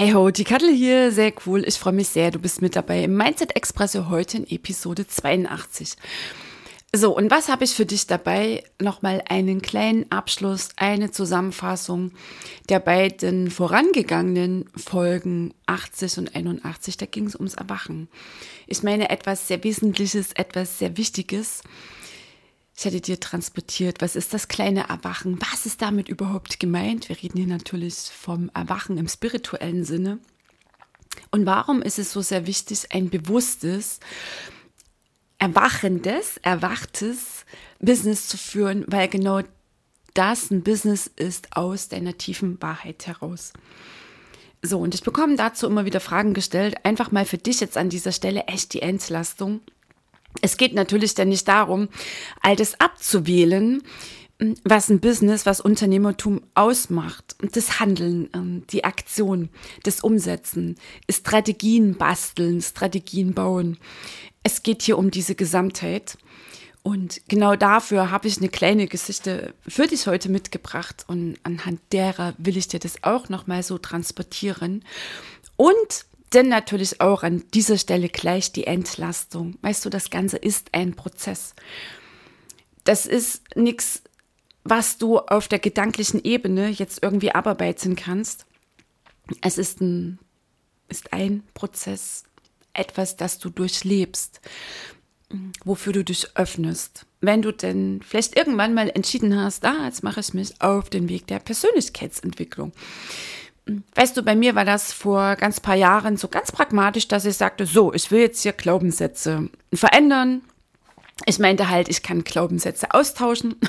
Hey ho, die Kattel hier, sehr cool. Ich freue mich sehr, du bist mit dabei im Mindset Expresso heute in Episode 82. So, und was habe ich für dich dabei? Nochmal einen kleinen Abschluss, eine Zusammenfassung der beiden vorangegangenen Folgen 80 und 81. Da ging es ums Erwachen. Ich meine etwas sehr Wesentliches, etwas sehr Wichtiges. Ich hätte dir transportiert, was ist das kleine Erwachen? Was ist damit überhaupt gemeint? Wir reden hier natürlich vom Erwachen im spirituellen Sinne. Und warum ist es so sehr wichtig, ein bewusstes, erwachendes, erwachtes Business zu führen, weil genau das ein Business ist aus deiner tiefen Wahrheit heraus. So, und ich bekomme dazu immer wieder Fragen gestellt. Einfach mal für dich jetzt an dieser Stelle echt die Entlastung. Es geht natürlich dann nicht darum, all das abzuwählen, was ein Business, was Unternehmertum ausmacht. Das Handeln, ähm, die Aktion, das Umsetzen, Strategien basteln, Strategien bauen. Es geht hier um diese Gesamtheit. Und genau dafür habe ich eine kleine Geschichte für dich heute mitgebracht und anhand derer will ich dir das auch nochmal so transportieren. Und denn natürlich auch an dieser Stelle gleich die Entlastung. Weißt du, das Ganze ist ein Prozess. Das ist nichts, was du auf der gedanklichen Ebene jetzt irgendwie abarbeiten kannst. Es ist ein, ist ein Prozess, etwas, das du durchlebst, wofür du dich öffnest. Wenn du denn vielleicht irgendwann mal entschieden hast, ah, jetzt mache ich mich auf den Weg der Persönlichkeitsentwicklung weißt du, bei mir war das vor ganz paar Jahren so ganz pragmatisch, dass ich sagte, so, ich will jetzt hier Glaubenssätze verändern. Ich meinte halt, ich kann Glaubenssätze austauschen.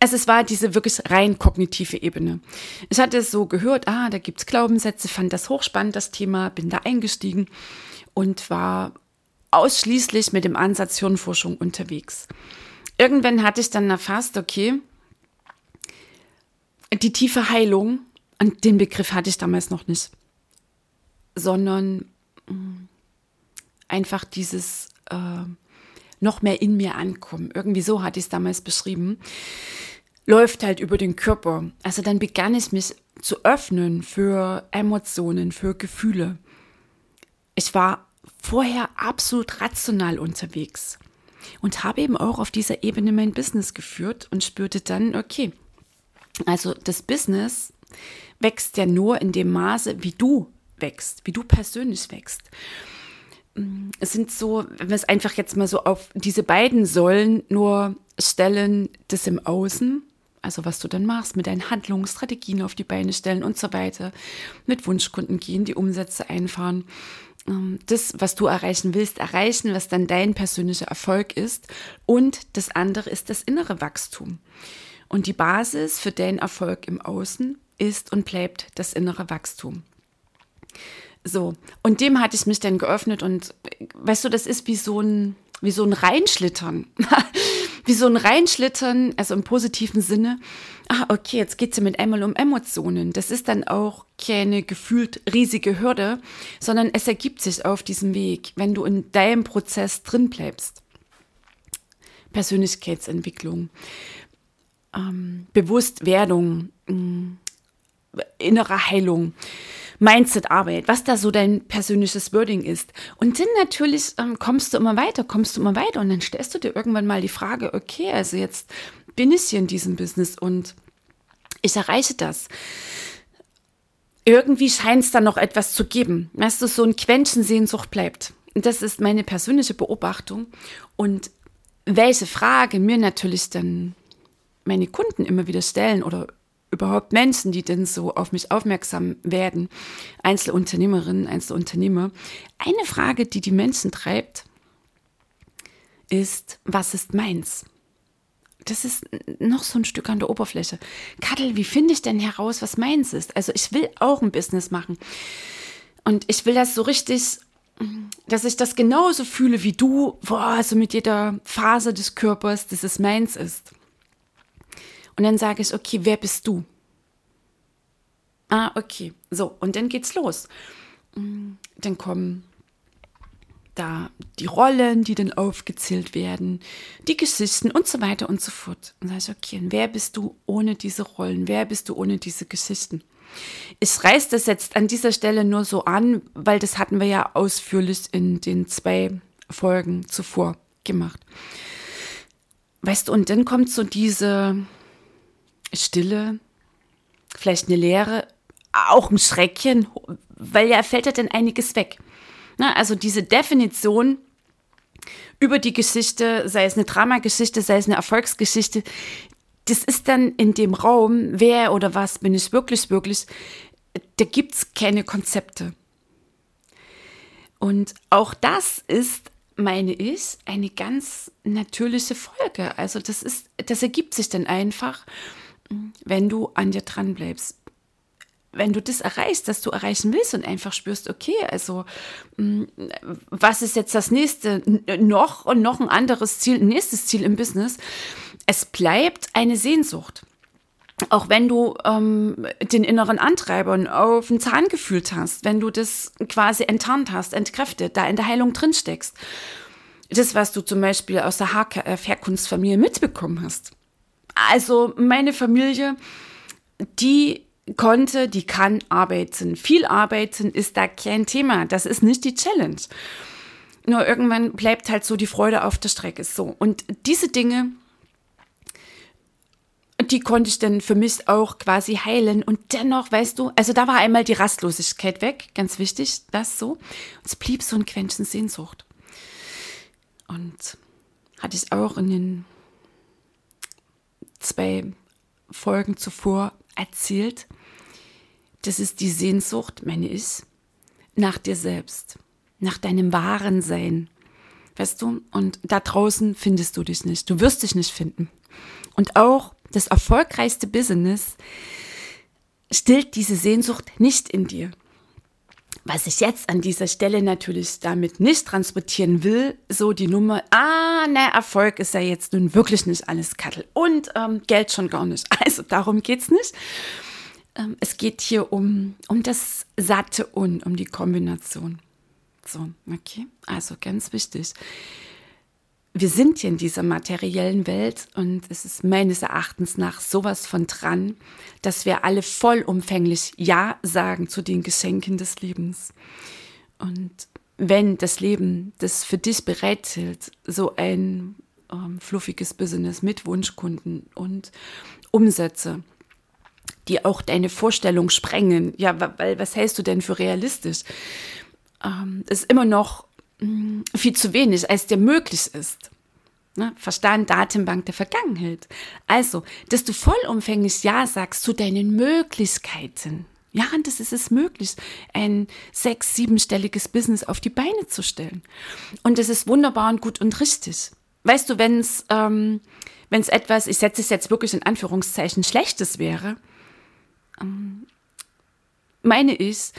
Also es war diese wirklich rein kognitive Ebene. Ich hatte es so gehört, ah, da gibt's Glaubenssätze, fand das hochspannend, das Thema, bin da eingestiegen und war ausschließlich mit dem Ansatz Hirnforschung unterwegs. Irgendwann hatte ich dann erfasst, okay, die tiefe Heilung und den Begriff hatte ich damals noch nicht, sondern mm, einfach dieses äh, noch mehr in mir ankommen. Irgendwie so hatte ich es damals beschrieben. Läuft halt über den Körper. Also dann begann ich mich zu öffnen für Emotionen, für Gefühle. Ich war vorher absolut rational unterwegs und habe eben auch auf dieser Ebene mein Business geführt und spürte dann, okay, also das Business wächst ja nur in dem Maße, wie du wächst, wie du persönlich wächst. Es sind so, wenn wir es einfach jetzt mal so auf diese beiden Säulen nur stellen, das im Außen, also was du dann machst, mit deinen Handlungen, Strategien auf die Beine stellen und so weiter, mit Wunschkunden gehen, die Umsätze einfahren, ähm, das, was du erreichen willst, erreichen, was dann dein persönlicher Erfolg ist. Und das andere ist das innere Wachstum. Und die Basis für deinen Erfolg im Außen ist und bleibt das innere Wachstum. So, und dem hatte ich mich dann geöffnet und weißt du, das ist wie so ein, wie so ein Reinschlittern. wie so ein Reinschlittern, also im positiven Sinne. Ah, okay, jetzt geht es ja mit einmal um Emotionen. Das ist dann auch keine gefühlt riesige Hürde, sondern es ergibt sich auf diesem Weg, wenn du in deinem Prozess drin bleibst. Persönlichkeitsentwicklung, ähm, Bewusstwerdung, mh, mm, innere Heilung, Mindset-Arbeit, was da so dein persönliches Wording ist. Und dann natürlich ähm, kommst du immer weiter, kommst du immer weiter und dann stellst du dir irgendwann mal die Frage, okay, also jetzt bin ich hier in diesem Business und ich erreiche das. Irgendwie scheint es da noch etwas zu geben. Weißt du, so ein Quäntchen Sehnsucht bleibt. Und das ist meine persönliche Beobachtung. Und welche Frage mir natürlich dann meine Kunden immer wieder stellen oder überhaupt Menschen, die denn so auf mich aufmerksam werden, Einzelunternehmerinnen, Einzelunternehmer. Eine Frage, die die Menschen treibt, ist, was ist meins? das ist noch so ein Stück an der Oberfläche. Kattel, wie finde ich denn heraus, was meins ist? Also ich will auch ein Business machen. Und ich will das so richtig, dass ich das genauso fühle wie du, boah, also mit jeder Phase des Körpers, dass es meins ist. Und dann sage ich, okay, wer bist du? Ah, okay. So, und dann geht's los. Dann kommen da die Rollen, die dann aufgezählt werden, die Geschichten und so weiter und so fort. Und dann sage ich, okay, wer bist du ohne diese Rollen? Wer bist du ohne diese Geschichten? Ich reiße das jetzt an dieser Stelle nur so an, weil das hatten wir ja ausführlich in den zwei Folgen zuvor gemacht. Weißt du, und dann kommt so diese Stille, vielleicht eine Leere, auch ein Schreckchen, weil ja fällt ja dann einiges weg. Na, also diese Definition über die Geschichte, sei es eine Dramageschichte, sei es eine Erfolgsgeschichte, das ist dann in dem Raum, wer oder was bin ich wirklich, wirklich, da gibt es keine Konzepte. Und auch das ist, meine ich, eine ganz natürliche Folge. Also das ist, das ergibt sich dann einfach, wenn du an dir dran bleibst wenn du das erreichst, das du erreichen willst und einfach spürst, okay, also mm, was ist jetzt das nächste, noch und noch ein anderes Ziel, nächstes Ziel im Business, es bleibt eine Sehnsucht. Auch wenn du ähm, den inneren Antreibern auf den Zahn gefühlt hast, wenn du das quasi enttarnt hast, entkräftet, da in der Heilung drin steckst. Das, was du zum Beispiel aus der Herkunftsfamilie mitbekommen hast. Also meine Familie, die konnte, die kann arbeiten. Viel arbeiten ist da kein Thema. Das ist nicht die Challenge. Nur irgendwann bleibt halt so die Freude auf der Strecke. So. Und diese Dinge, die konnte ich dann für mich auch quasi heilen. Und dennoch, weißt du, also da war einmal die Rastlosigkeit weg, ganz wichtig, das so. Und es blieb so ein Quäntchen Sehnsucht. Und hatte ich auch in den zwei Folgen zuvor erzählt, das ist die Sehnsucht, meine ich, nach dir selbst, nach deinem wahren Sein. Weißt du? Und da draußen findest du dich nicht. Du wirst dich nicht finden. Und auch das erfolgreichste Business stillt diese Sehnsucht nicht in dir. Was ich jetzt an dieser Stelle natürlich damit nicht transportieren will, so die Nummer, ah, ne, Erfolg ist ja jetzt nun wirklich nicht alles Kattel und ähm, Geld schon gar nicht. Also darum geht's nicht. Ähm, es geht hier um, um das satte und um die Kombination. So, okay, also ganz wichtig. Wir sind hier in dieser materiellen Welt und es ist meines Erachtens nach sowas von dran, dass wir alle vollumfänglich Ja sagen zu den Geschenken des Lebens. Und wenn das Leben das für dich bereithält, so ein ähm, fluffiges Business mit Wunschkunden und Umsätze, die auch deine Vorstellung sprengen. Ja, weil was hältst du denn für realistisch? Ähm, ist immer noch viel zu wenig, als dir möglich ist. Ne? Datenbank der Vergangenheit. Also, dass du vollumfänglich Ja sagst zu deinen Möglichkeiten. Ja, und das ist es möglich, ein sechs-, siebenstelliges Business auf die Beine zu stellen. Und das ist wunderbar und gut und richtig. Weißt du, wenn es ähm, wenn's etwas, ich setze es jetzt wirklich in Anführungszeichen, Schlechtes wäre, ähm, meine ich,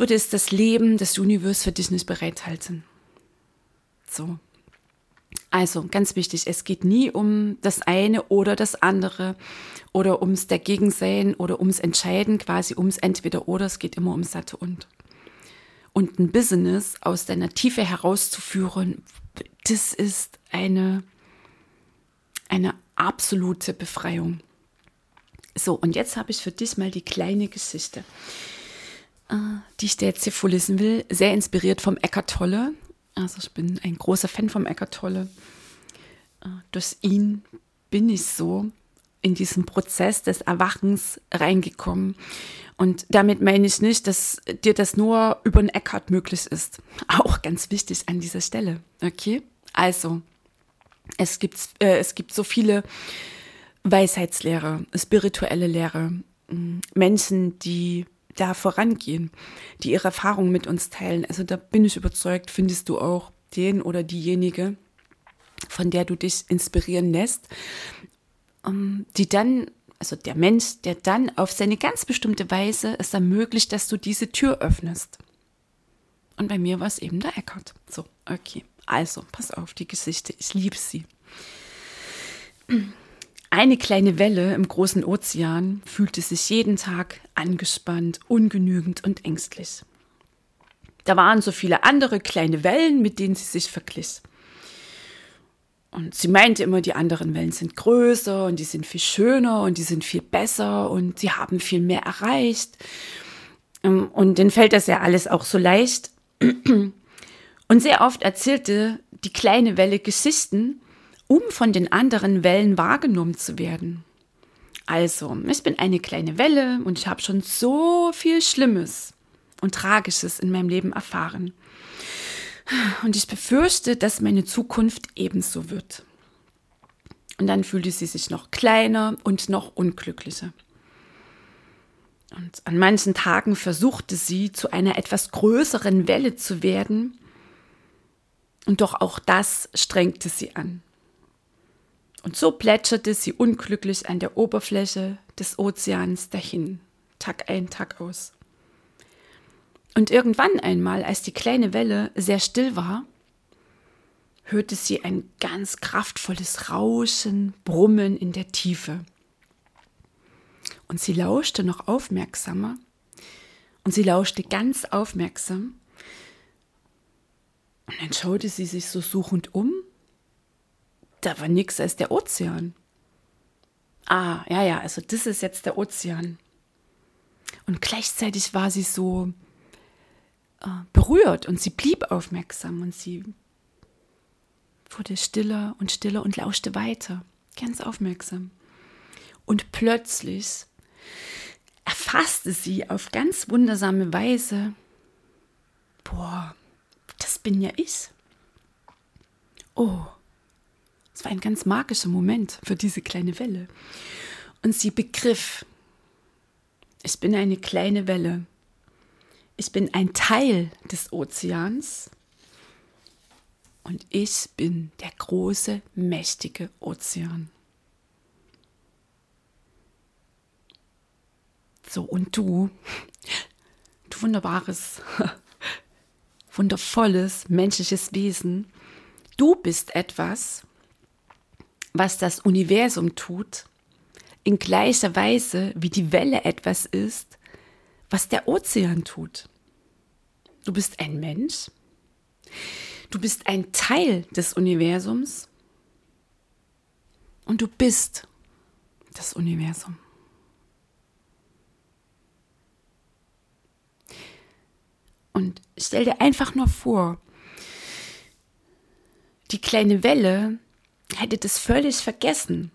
würde es das Leben, das Universum für dich nicht bereithalten. So. Also ganz wichtig, es geht nie um das eine oder das andere oder ums Dagegensein oder ums Entscheiden, quasi ums Entweder oder, es geht immer um Satte und. Und ein Business aus deiner Tiefe herauszuführen, das ist eine, eine absolute Befreiung. So, und jetzt habe ich für dich mal die kleine Geschichte, die ich dir jetzt hier vorlesen will. Sehr inspiriert vom Eckart Tolle. Also ich bin ein großer Fan vom Eckart Tolle. Äh, durch ihn bin ich so in diesen Prozess des Erwachens reingekommen. Und damit meine ich nicht, dass dir das nur über den Eckhart möglich ist. Auch ganz wichtig an dieser Stelle. Okay? Also, es gibt, äh, es gibt so viele Weisheitslehre, spirituelle Lehre, Menschen, die da vorangehen, die ihre Erfahrungen mit uns teilen. Also da bin ich überzeugt, findest du auch den oder diejenige, von der du dich inspirieren lässt, ähm, die dann, also der Mensch, der dann auf seine ganz bestimmte Weise es ermöglicht, dass du diese Tür öffnest. Und bei mir war es eben der Eckart. So, okay. Also, pass auf, die Geschichte. Ich liebe sie. Eine kleine Welle im großen Ozean fühlte sich jeden Tag angespannt, ungenügend und ängstlich. Da waren so viele andere kleine Wellen, mit denen sie sich verglich. Und sie meinte immer, die anderen Wellen sind größer und die sind viel schöner und die sind viel besser und sie haben viel mehr erreicht. Ähm, und denen fällt das ja alles auch so leicht. Und sehr oft erzählte die kleine Welle Geschichten, um von den anderen Wellen wahrgenommen zu werden. Also, ich bin eine kleine Welle und ich habe schon so viel Schlimmes und Tragisches in meinem Leben erfahren. Und ich befürchte, dass meine Zukunft ebenso wird. Und dann fühlte sie sich noch kleiner und noch unglücklicher. Und an manchen Tagen versuchte sie, zu einer etwas größeren Welle zu werden. Und doch auch das strengte sie an. Und so plätscherte sie unglücklich an der Oberfläche des Ozeans dahin, Tag ein, Tag aus. Und irgendwann einmal, als die kleine Welle sehr still war, hörte sie ein ganz kraftvolles Rauschen, Brummen in der Tiefe. Und sie lauschte noch aufmerksamer und sie lauschte ganz aufmerksam. Und dann schaute sie sich so suchend um. Da war nichts als der Ozean. Ah, ja, ja, also das ist jetzt der Ozean. Und gleichzeitig war sie so äh, berührt und sie blieb aufmerksam und sie wurde stiller und stiller und lauschte weiter, ganz aufmerksam. Und plötzlich erfasste sie auf ganz wundersame Weise, boah, das bin ja ich. Oh, es war ein ganz magischer Moment für diese kleine Welle. Und sie begriff, ich bin eine kleine Welle ich bin ein Teil des Ozeans und ich bin der große, mächtige Ozean. So, und du, du wunderbares, wundervolles menschliches Wesen, du bist etwas, was das Universum tut, in gleicher Weise wie die Welle etwas ist, was der Ozean tut. Du bist ein Mensch. Du bist ein Teil des Universums. Und du bist das Universum. Und stell dir einfach nur vor, die kleine Welle hätte das völlig vergessen,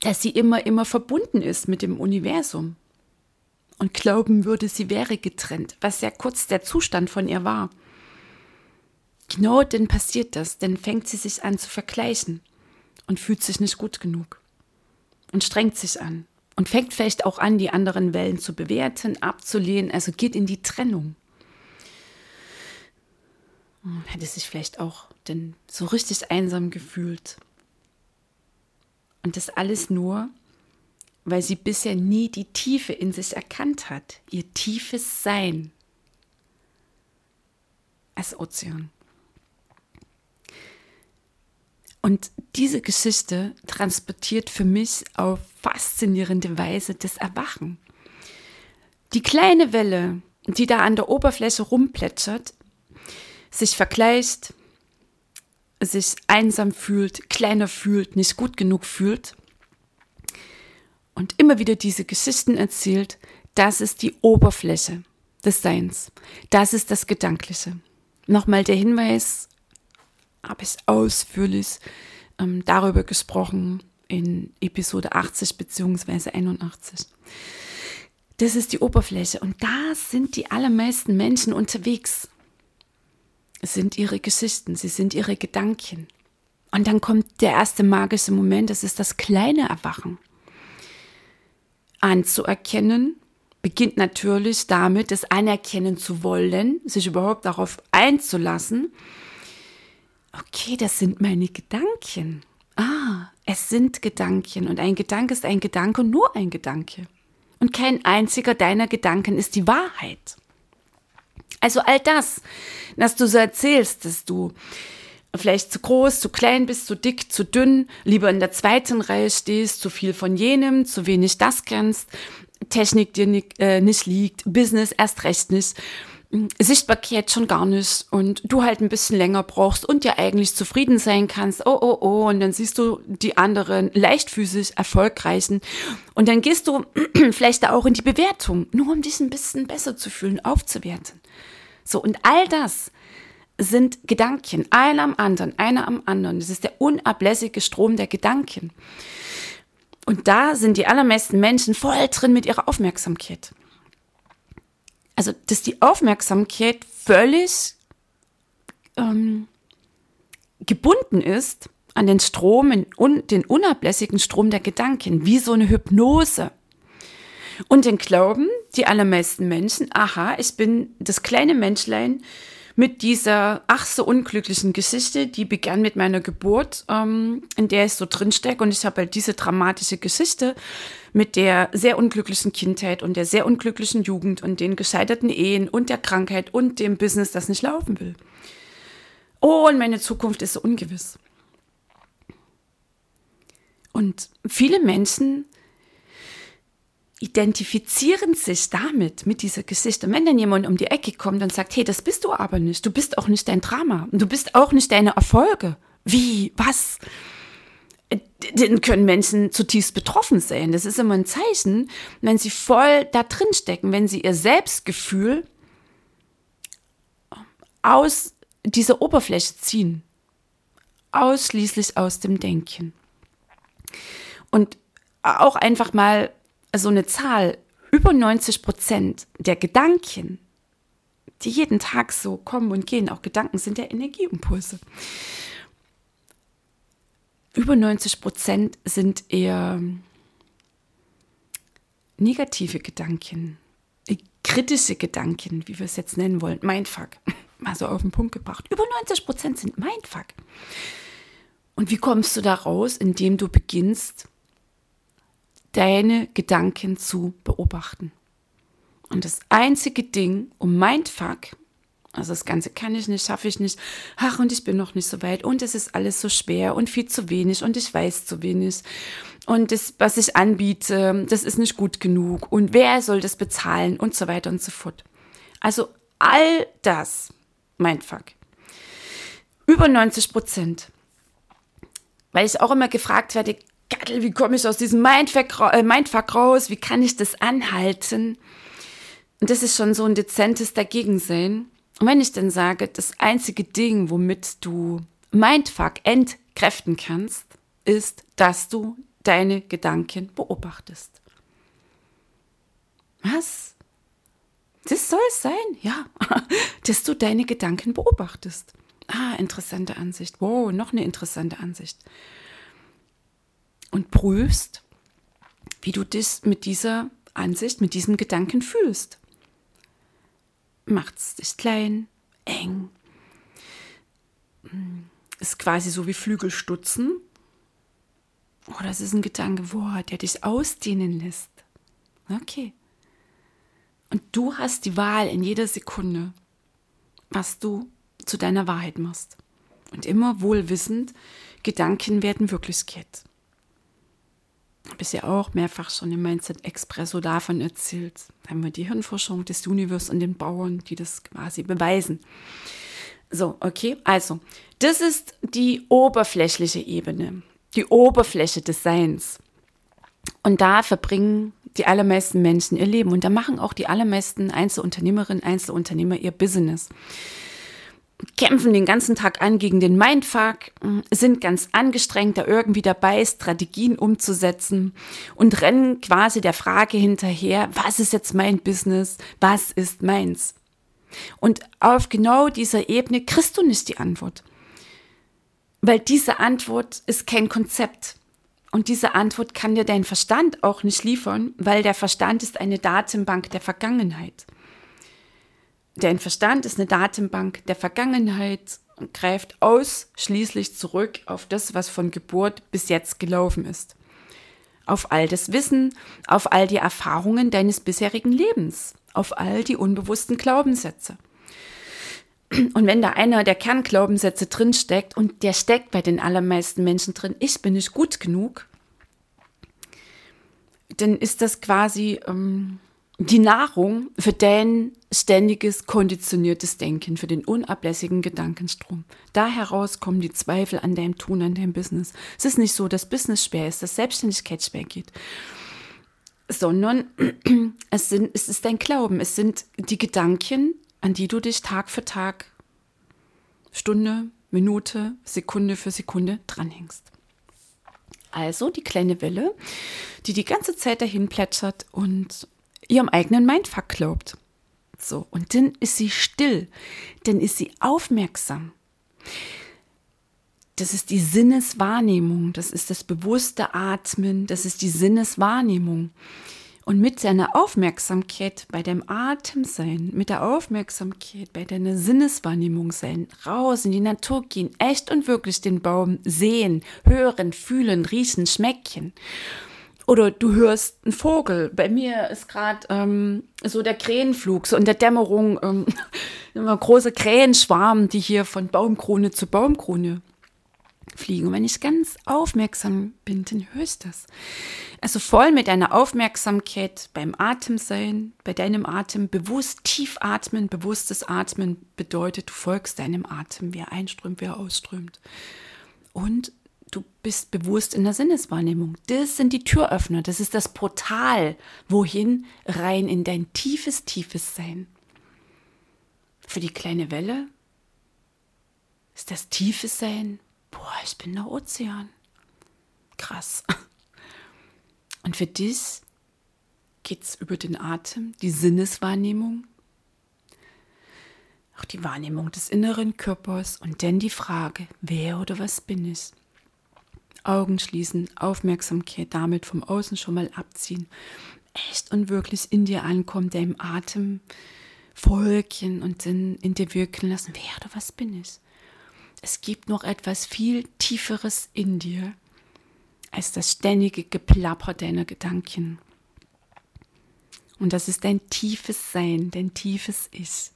dass sie immer, immer verbunden ist mit dem Universum und glauben würde, sie wäre getrennt, was ja kurz der Zustand von ihr war. Genau dann passiert das, dann fängt sie sich an zu vergleichen und fühlt sich nicht gut genug und strengt sich an und fängt vielleicht auch an, die anderen Wellen zu bewerten, abzulehnen, also geht in die Trennung. Hätte sich vielleicht auch denn so richtig einsam gefühlt. Und das alles nur, weil sie bisher nie die Tiefe in sich erkannt hat, ihr tiefes Sein als Ozean. Und diese Geschichte transportiert für mich auf faszinierende Weise das Erwachen. Die kleine Welle, die da an der Oberfläche rumplätschert, sich vergleicht, sich einsam fühlt, kleiner fühlt, nicht gut genug fühlt, und immer wieder diese Geschichten erzählt, das ist die Oberfläche des Seins. Das ist das Gedankliche. Nochmal der Hinweis, habe ich ausführlich ähm, darüber gesprochen in Episode 80 bzw. 81. Das ist die Oberfläche und da sind die allermeisten Menschen unterwegs. Sind ihre Geschichten, sie sind ihre Gedanken. Und dann kommt der erste magische Moment, das ist das kleine Erwachen anzuerkennen, beginnt natürlich damit, es anerkennen zu wollen, sich überhaupt darauf einzulassen. okay, das sind meine Gedanken. Ah, es sind Gedanken und ein Gedanke ist ein Gedanke und nur ein Gedanke. Und kein einziger deiner Gedanken ist die Wahrheit. Also all das, dass du so erzählst, dass du vielleicht zu groß, zu klein bist, zu dick, zu dünn, lieber in der zweiten Reihe stehst, zu viel von jenem, zu wenig das kennst, Technik dir nicht, äh, nicht liegt, Business erst recht nicht, Sichtbarkeit schon gar nicht und du halt ein bisschen länger brauchst und dir eigentlich zufrieden sein kannst, oh, oh, oh, und dann siehst du die anderen leichtfüßig erfolgreichen und dann gehst du vielleicht da auch in die Bewertung, nur um dich ein bisschen besser zu fühlen, aufzuwerten. So, und all das sind Gedanken, einer am anderen, einer am anderen. Das ist der unablässige Strom der Gedanken. Und da sind die allermeisten Menschen voll drin mit ihrer Aufmerksamkeit. Also, dass die Aufmerksamkeit völlig ähm, gebunden ist an den Strom, den unablässigen Strom der Gedanken, wie so eine Hypnose. Und den Glauben, die allermeisten Menschen, aha, ich bin das kleine Menschlein, mit dieser ach so unglücklichen Geschichte, die begann mit meiner Geburt, ähm, in der ich so drinstecke. Und ich habe halt diese dramatische Geschichte mit der sehr unglücklichen Kindheit und der sehr unglücklichen Jugend und den gescheiterten Ehen und der Krankheit und dem Business, das nicht laufen will. Oh, und meine Zukunft ist so ungewiss. Und viele Menschen identifizieren sich damit, mit dieser Geschichte. Und wenn dann jemand um die Ecke kommt und sagt, hey, das bist du aber nicht, du bist auch nicht dein Drama, du bist auch nicht deine Erfolge. Wie? Was? Dann können Menschen zutiefst betroffen sein. Das ist immer ein Zeichen, wenn sie voll da drin stecken, wenn sie ihr Selbstgefühl aus dieser Oberfläche ziehen. Ausschließlich aus dem Denken. Und auch einfach mal so eine Zahl, über 90 Prozent der Gedanken, die jeden Tag so kommen und gehen, auch Gedanken sind ja Energieimpulse. Über 90 Prozent sind eher negative Gedanken, äh, kritische Gedanken, wie wir es jetzt nennen wollen, Mindfuck, mal so auf den Punkt gebracht. Über 90 Prozent sind Mindfuck. Und wie kommst du da raus, indem du beginnst, deine Gedanken zu beobachten. Und das einzige Ding, um Mindfuck, also das Ganze kann ich nicht, schaffe ich nicht, ach, und ich bin noch nicht so weit und es ist alles so schwer und viel zu wenig und ich weiß zu wenig und das, was ich anbiete, das ist nicht gut genug und wer soll das bezahlen und so weiter und so fort. Also all das, Mindfuck, über 90 Prozent. Weil ich auch immer gefragt werde, Gattel, wie komme ich aus diesem Mindfuck, äh, Mindfuck raus? Wie kann ich das anhalten? Und das ist schon so ein dezentes Dagegensehen. Und wenn ich dann sage, das einzige Ding, womit du Mindfuck entkräften kannst, ist, dass du deine Gedanken beobachtest. Was? Das soll es sein, ja, dass du deine Gedanken beobachtest. Ah, interessante Ansicht. Wow, noch eine interessante Ansicht und prüfst, wie du dich mit dieser Ansicht, mit diesem Gedanken fühlst. Macht es dich klein, eng, ist quasi so wie Flügelstutzen. Oder es ist ein Gedanke, boah, der dich ausdehnen lässt. Okay. Und du hast die Wahl in jeder Sekunde, was du zu deiner Wahrheit machst. Und immer wohlwissend, Gedanken werden Wirklichkeit ich ja auch mehrfach schon im Mindset Expresso davon erzählt. Da haben wir die Hirnforschung des Universums und den Bauern, die das quasi beweisen. So, okay, also, das ist die oberflächliche Ebene, die Oberfläche des Seins. Und da verbringen die allermeisten Menschen ihr Leben und da machen auch die allermeisten Einzelunternehmerinnen, Einzelunternehmer ihr Business kämpfen den ganzen Tag an gegen den Mindfuck, sind ganz angestrengt, da irgendwie dabei, Strategien umzusetzen und rennen quasi der Frage hinterher, was ist jetzt mein Business, was ist meins? Und auf genau dieser Ebene kriegst du nicht die Antwort. Weil diese Antwort ist kein Konzept. Und diese Antwort kann dir dein Verstand auch nicht liefern, weil der Verstand ist eine Datenbank der Vergangenheit. Dein Verstand ist eine Datenbank der Vergangenheit und greift ausschließlich zurück auf das, was von Geburt bis jetzt gelaufen ist. Auf all das Wissen, auf all die Erfahrungen deines bisherigen Lebens, auf all die unbewussten Glaubenssätze. Und wenn da einer der Kernglaubenssätze drinsteckt, und der steckt bei den allermeisten Menschen drin, ich bin nicht gut genug, dann ist das quasi ähm, die Nahrung für dein ständiges, konditioniertes Denken, für den unablässigen Gedankenstrom. Da heraus kommen die Zweifel an deinem Tun, an deinem Business. Es ist nicht so, dass Business schwer ist, dass Selbstständigkeit schwer geht, sondern es, sind, es ist dein Glauben, es sind die Gedanken, an die du dich Tag für Tag, Stunde, Minute, Sekunde für Sekunde dranhängst. Also die kleine Welle, die die ganze Zeit dahin plätschert und ihrem eigenen Mindfuck glaubt. So, und dann ist sie still, dann ist sie aufmerksam. Das ist die Sinneswahrnehmung, das ist das bewusste Atmen, das ist die Sinneswahrnehmung. Und mit deiner Aufmerksamkeit bei deinem Atem sein, mit der Aufmerksamkeit bei deiner Sinneswahrnehmung sein, raus in die Natur gehen, echt und wirklich den Baum sehen, hören, fühlen, riechen, schmecken. Oder du hörst einen Vogel. Bei mir ist gerade ähm, so der Krähenflug, so in der Dämmerung, ähm, immer große Krähenschwarm, die hier von Baumkrone zu Baumkrone fliegen. Und wenn ich ganz aufmerksam bin, dann hörst du das. Also voll mit deiner Aufmerksamkeit beim Atem sein, bei deinem Atem bewusst tief atmen. Bewusstes Atmen bedeutet, du folgst deinem Atem, wie er einströmt, wie er ausströmt. Und du bist bewusst in der Sinneswahrnehmung. Das sind die Türöffner, das ist das Portal, wohin rein in dein tiefes, tiefes Sein. Für die kleine Welle ist das tiefe Sein, boah, ich bin der Ozean. Krass. Und für dich geht es über den Atem, die Sinneswahrnehmung, auch die Wahrnehmung des inneren Körpers und dann die Frage, wer oder was bin ich? Augen schließen, Aufmerksamkeit damit vom Außen schon mal abziehen, echt und wirklich in dir ankommen, deinem Atem folgen und dann in dir wirken lassen, wer oder was bin ich? Es gibt noch etwas viel Tieferes in dir als das ständige Geplapper deiner Gedanken. Und das ist dein tiefes Sein, dein tiefes Ich.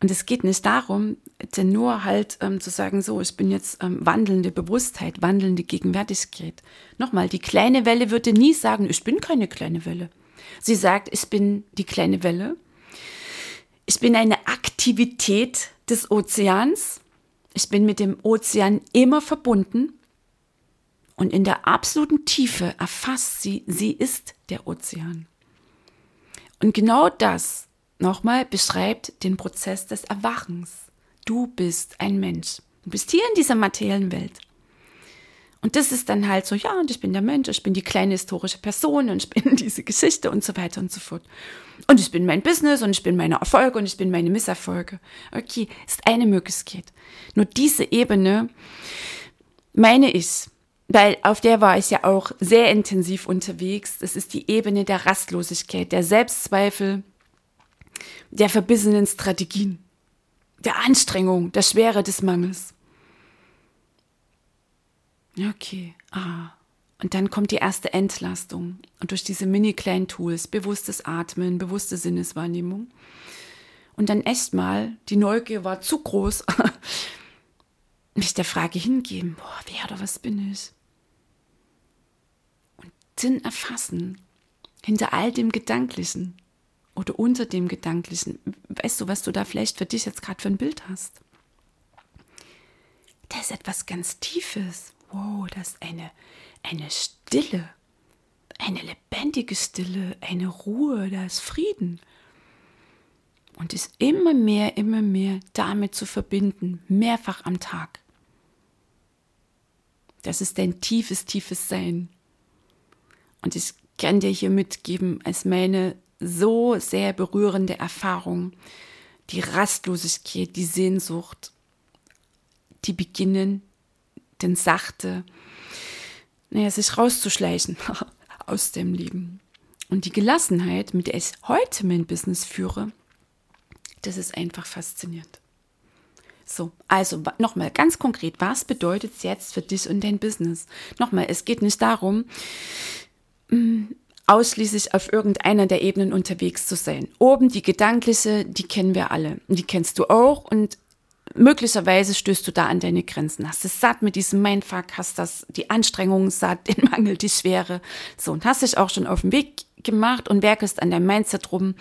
Und es geht nicht darum, denn nur halt ähm, zu sagen, so, ich bin jetzt ähm, wandelnde Bewusstheit, wandelnde Gegenwärtigkeit. Nochmal, die kleine Welle würde nie sagen, ich bin keine kleine Welle. Sie sagt, ich bin die kleine Welle. Ich bin eine Aktivität des Ozeans. Ich bin mit dem Ozean immer verbunden. Und in der absoluten Tiefe erfasst sie, sie ist der Ozean. Und genau das nochmal beschreibt den Prozess des Erwachens. Du bist ein Mensch. Du bist hier in dieser materiellen Welt. Und das ist dann halt so, ja, und ich bin der Mensch, ich bin die kleine historische Person und ich bin diese Geschichte und so weiter und so fort. Und ich bin mein Business und ich bin meine Erfolge und ich bin meine Misserfolge. Okay, ist eine Möglichkeit. Nur diese Ebene meine ich, weil auf der war ich ja auch sehr intensiv unterwegs. Das ist die Ebene der Rastlosigkeit, der Selbstzweifel, der verbissenen Strategien, der Anstrengung, der Schwere des Mangels. Okay, ah. Und dann kommt die erste Entlastung. Und durch diese mini kleinen Tools, bewusstes Atmen, bewusste Sinneswahrnehmung. Und dann echt mal, die Neugier war zu groß, mich der Frage hingeben, boah, wer oder was bin ich? Und Sinn erfassen, hinter all dem Gedanklichen, oder unter dem Gedanklichen. Weißt du, was du da vielleicht für dich jetzt gerade für ein Bild hast? Da ist etwas ganz Tiefes. Wow, das ist eine, eine Stille. Eine lebendige Stille, eine Ruhe, da ist Frieden. Und ist immer mehr, immer mehr damit zu verbinden, mehrfach am Tag. Das ist dein tiefes, tiefes Sein. Und ich kann dir hier mitgeben als meine so sehr berührende Erfahrung, die Rastlosigkeit, die Sehnsucht, die beginnen, denn sachte, naja, sich rauszuschleichen aus dem Leben. Und die Gelassenheit, mit der ich heute mein Business führe, das ist einfach faszinierend. So, also nochmal ganz konkret, was bedeutet es jetzt für dich und dein Business? Nochmal, es geht nicht darum, mm, ausschließlich auf irgendeiner der Ebenen unterwegs zu sein. Oben die gedankliche, die kennen wir alle. Die kennst du auch und möglicherweise stößt du da an deine Grenzen. Hast es satt mit diesem Mindfuck, hast das, die Anstrengung satt, den Mangel, die Schwere. So, und hast dich auch schon auf den Weg gemacht und werkest an deinem Mindset rum.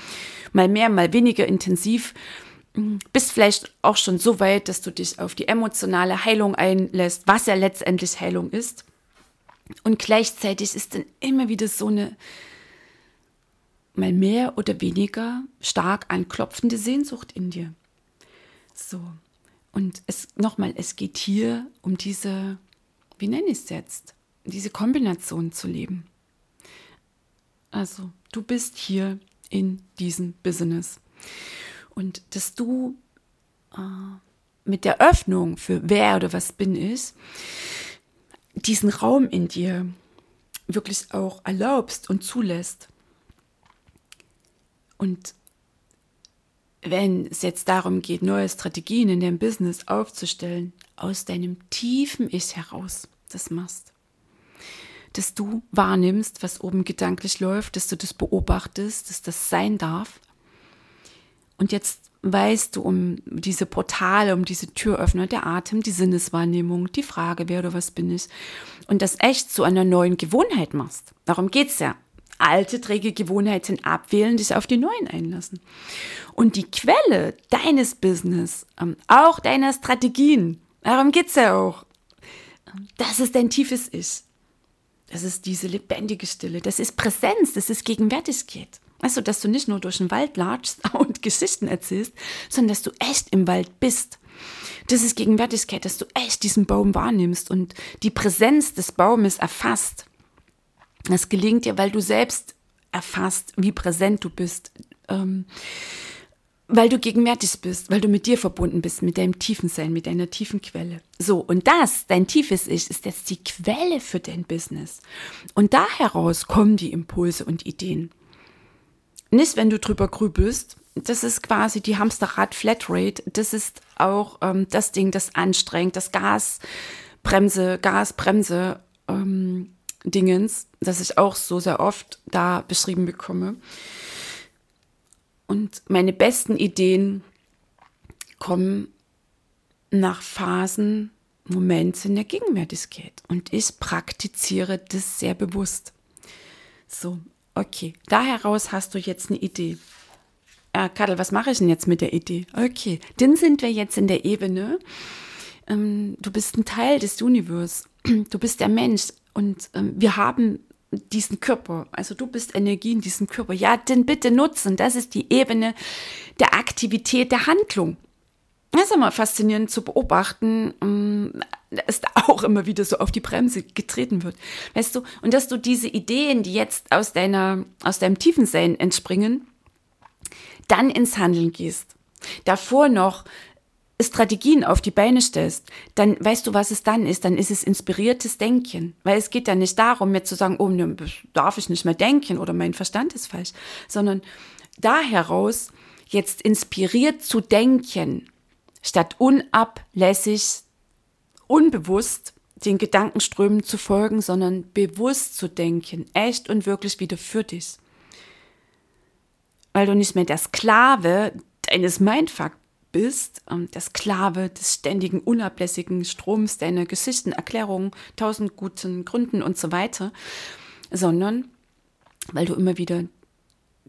Mal mehr, mal weniger intensiv. Bist vielleicht auch schon so weit, dass du dich auf die emotionale Heilung einlässt, was ja letztendlich Heilung ist. Und gleichzeitig ist dann immer wieder so eine mal mehr oder weniger stark anklopfende Sehnsucht in dir. So. Und es nochmal, es geht hier um diese, wie nenne ich es jetzt, diese Kombination zu leben. Also, du bist hier in diesem Business. Und dass du äh, mit der Öffnung für wer oder was bin ich, diesen Raum in dir wirklich auch erlaubst und zulässt. Und wenn es jetzt darum geht, neue Strategien in deinem Business aufzustellen, aus deinem tiefen Ich heraus das machst. Dass du wahrnimmst, was oben gedanklich läuft, dass du das beobachtest, dass das sein darf. Und jetzt weißt du um diese Portale, um diese Türöffner, der Atem, die Sinneswahrnehmung, die Frage, wer oder was bin ich. Und das echt zu einer neuen Gewohnheit machst. Darum geht es ja alte träge Gewohnheiten abwählen, dich auf die neuen einlassen. Und die Quelle deines Business, ähm, auch deiner Strategien, darum geht es ja auch. Das ist dein tiefes Ich. Das ist diese lebendige Stille. Das ist Präsenz. Das ist Gegenwärtigkeit. Also, dass du nicht nur durch den Wald latschst und Geschichten erzählst, sondern dass du echt im Wald bist. Das ist Gegenwärtigkeit, dass du echt diesen Baum wahrnimmst und die Präsenz des Baumes erfasst. Das gelingt dir, weil du selbst erfasst, wie präsent du bist, ähm, weil du gegenwärtig bist, weil du mit dir verbunden bist, mit deinem tiefen Sein, mit deiner tiefen Quelle. So, und das, dein tiefes Ich, ist jetzt die Quelle für dein Business. Und da heraus kommen die Impulse und Ideen. Nicht, wenn du drüber grübelst, das ist quasi die Hamsterrad Flatrate, das ist auch ähm, das Ding, das anstrengt, das Gasbremse, Gasbremse, ähm, Dingens, das ich auch so sehr oft da beschrieben bekomme. Und meine besten Ideen kommen nach Phasen, Momenten der Gegenwärtigkeit. Und ich praktiziere das sehr bewusst. So, okay. Da heraus hast du jetzt eine Idee. Äh, Kadel, was mache ich denn jetzt mit der Idee? Okay, dann sind wir jetzt in der Ebene. Ähm, du bist ein Teil des Universums. Du bist der Mensch. Und ähm, wir haben diesen Körper, also du bist Energie in diesem Körper. Ja, den bitte nutzen. Das ist die Ebene der Aktivität, der Handlung. Das ist immer faszinierend zu beobachten, ähm, dass da auch immer wieder so auf die Bremse getreten wird. Weißt du, und dass du diese Ideen, die jetzt aus deiner, aus deinem tiefen Sein entspringen, dann ins Handeln gehst. Davor noch Strategien auf die Beine stellst, dann weißt du, was es dann ist. Dann ist es inspiriertes Denken. Weil es geht ja nicht darum, mir zu sagen, oh, ne, darf ich nicht mehr denken oder mein Verstand ist falsch, sondern da heraus jetzt inspiriert zu denken, statt unablässig, unbewusst den Gedankenströmen zu folgen, sondern bewusst zu denken, echt und wirklich wieder für dich. Weil du nicht mehr der Sklave deines Mindfuck bist, ähm, der Sklave des ständigen, unablässigen Stroms deiner Geschichten, Erklärungen, tausend guten Gründen und so weiter, sondern weil du immer wieder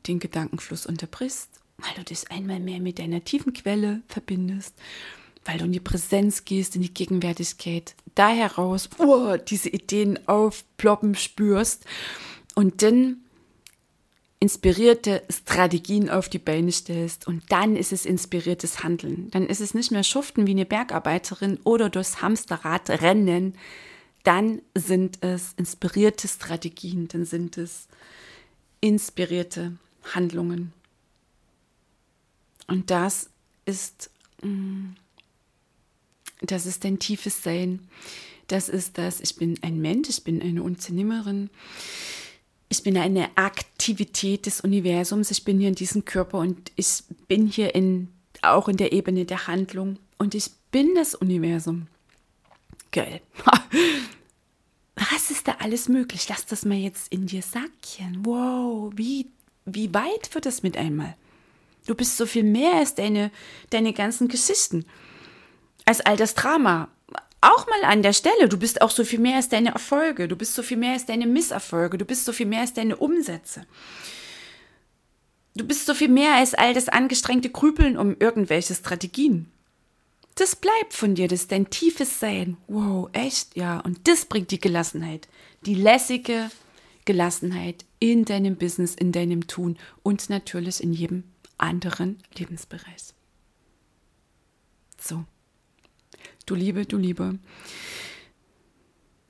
den Gedankenfluss unterbrichst, weil du dich einmal mehr mit deiner tiefen Quelle verbindest, weil du in die Präsenz gehst, in die Gegenwärtigkeit, da heraus oh, diese Ideen aufploppen spürst und dann inspirierte Strategien auf die Beine stellst und dann ist es inspiriertes Handeln. Dann ist es nicht mehr Schuften wie eine Bergarbeiterin oder durchs Hamsterrad rennen. Dann sind es inspirierte Strategien, dann sind es inspirierte Handlungen. Und das ist, mm, das ist dein tiefes Sein. Das ist das, ich bin ein Mensch, ich bin eine Unternehmerin ich bin eine Aktivität des Universums, ich bin hier in diesem Körper und ich bin hier in, auch in der Ebene der Handlung und ich bin das Universum. Geil. Was ist da alles möglich? Lass das mal jetzt in dir sacken. Wow, wie, wie weit wird das mit einmal? Du bist so viel mehr als deine, deine ganzen Geschichten, als all das Drama. Auch mal an der Stelle, du bist auch so viel mehr als deine Erfolge, du bist so viel mehr als deine Misserfolge, du bist so viel mehr als deine Umsätze. Du bist so viel mehr als all das angestrengte Krüpeln um irgendwelche Strategien. Das bleibt von dir, das ist dein tiefes Sein. Wow, echt? Ja, und das bringt die Gelassenheit. Die lässige Gelassenheit in deinem Business, in deinem Tun und natürlich in jedem anderen Lebensbereich. So. Du Liebe, du Liebe.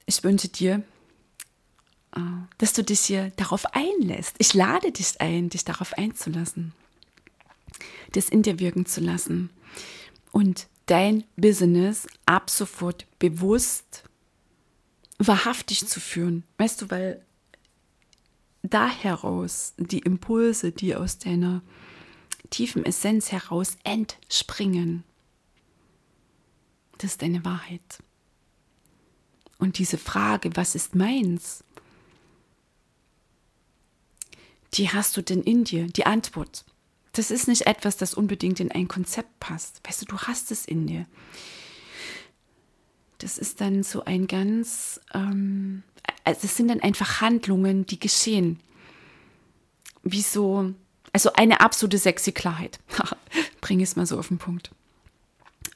Ich wünsche dir, äh, dass du dich hier darauf einlässt. Ich lade dich ein, dich darauf einzulassen, das in dir wirken zu lassen und dein Business ab sofort bewusst, wahrhaftig zu führen. Weißt du, weil da heraus die Impulse, die aus deiner tiefen Essenz heraus entspringen, das ist deine Wahrheit. Und diese Frage, was ist meins? Die hast du denn in dir, die Antwort. Das ist nicht etwas, das unbedingt in ein Konzept passt. Weißt du, du hast es in dir. Das ist dann so ein ganz, ähm, also es sind dann einfach Handlungen, die geschehen. Wie so, also eine absolute sexy Klarheit. Bring es mal so auf den Punkt.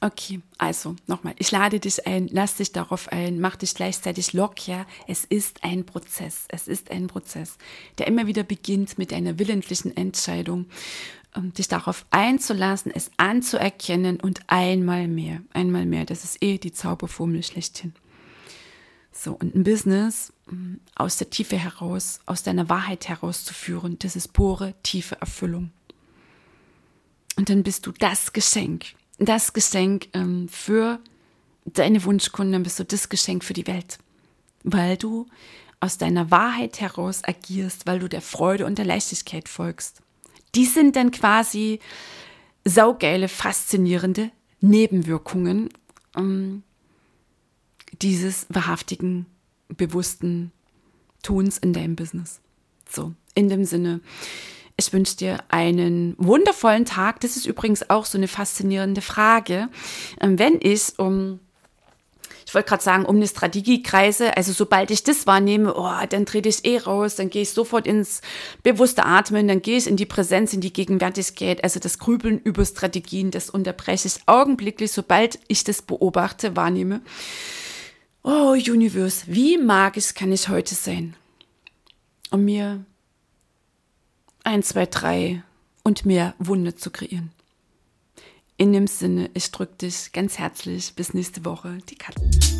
Okay, also nochmal, ich lade dich ein, lass dich darauf ein, mach dich gleichzeitig locker. Es ist ein Prozess, es ist ein Prozess, der immer wieder beginnt mit einer willentlichen Entscheidung, um dich darauf einzulassen, es anzuerkennen und einmal mehr, einmal mehr, das ist eh die Zauberformel schlechthin. So, und ein Business mm, aus der Tiefe heraus, aus deiner Wahrheit herauszuführen, das ist pure, tiefe Erfüllung. Und dann bist du das Geschenk, das Geschenk ähm, für deine Wunschkunden, dann bist du das Geschenk für die Welt, weil du aus deiner Wahrheit heraus agierst, weil du der Freude und der Leichtigkeit folgst. Die sind dann quasi saugeile, faszinierende Nebenwirkungen ähm, dieses wahrhaftigen, bewussten Tuns in deinem Business. So, in dem Sinne, ich wünsche dir einen wundervollen Tag. Das ist übrigens auch so eine faszinierende Frage. Ähm, wenn ich um ich wollte gerade sagen, um eine Strategie kreise. Also sobald ich das wahrnehme, oh, dann trete ich eh raus, dann gehe ich sofort ins bewusste Atmen, dann gehe ich in die Präsenz, in die Gegenwärtigkeit. Also das Grübeln über Strategien, das unterbreche ich augenblicklich, sobald ich das beobachte, wahrnehme. Oh, Universe, wie magisch kann ich heute sein? Um mir ein, zwei, drei und mehr Wunder zu kreieren. In dem Sinne, ich drücke dich ganz herzlich. Bis nächste Woche, die Katze.